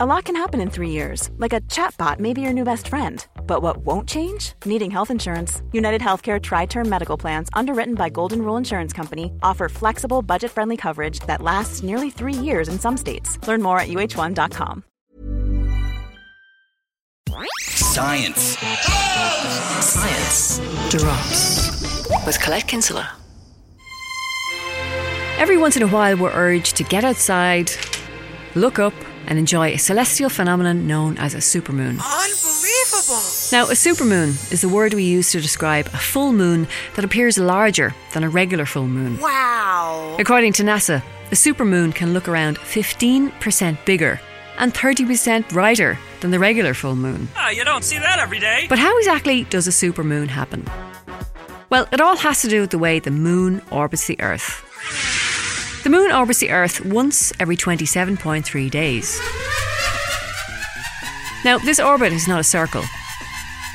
A lot can happen in three years, like a chatbot may be your new best friend. But what won't change? Needing health insurance. United Healthcare Tri Term Medical Plans, underwritten by Golden Rule Insurance Company, offer flexible, budget friendly coverage that lasts nearly three years in some states. Learn more at uh1.com. Science. Science drops with Colette Kinsella. Every once in a while, we're urged to get outside, look up, and enjoy a celestial phenomenon known as a supermoon. Unbelievable! Now, a supermoon is the word we use to describe a full moon that appears larger than a regular full moon. Wow! According to NASA, a supermoon can look around 15% bigger and 30% brighter than the regular full moon. Ah, you don't see that every day. But how exactly does a supermoon happen? Well, it all has to do with the way the moon orbits the Earth. The moon orbits the Earth once every 27.3 days. Now, this orbit is not a circle,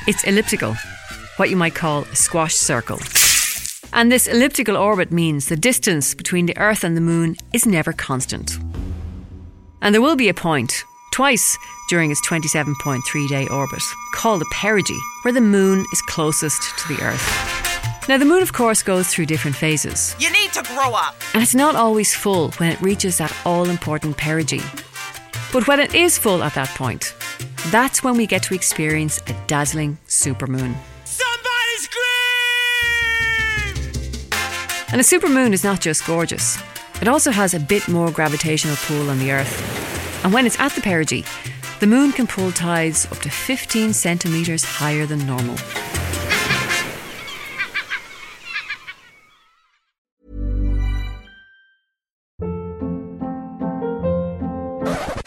it's elliptical, what you might call a squash circle. And this elliptical orbit means the distance between the Earth and the moon is never constant. And there will be a point, twice during its 27.3 day orbit, called a perigee, where the moon is closest to the Earth. Now, the moon, of course, goes through different phases, You need to grow up. and it's not always full when it reaches that all important perigee. But when it is full at that point, that's when we get to experience a dazzling supermoon. Somebody scream! And a supermoon is not just gorgeous, it also has a bit more gravitational pull on the Earth. And when it's at the perigee, the moon can pull tides up to 15 centimetres higher than normal.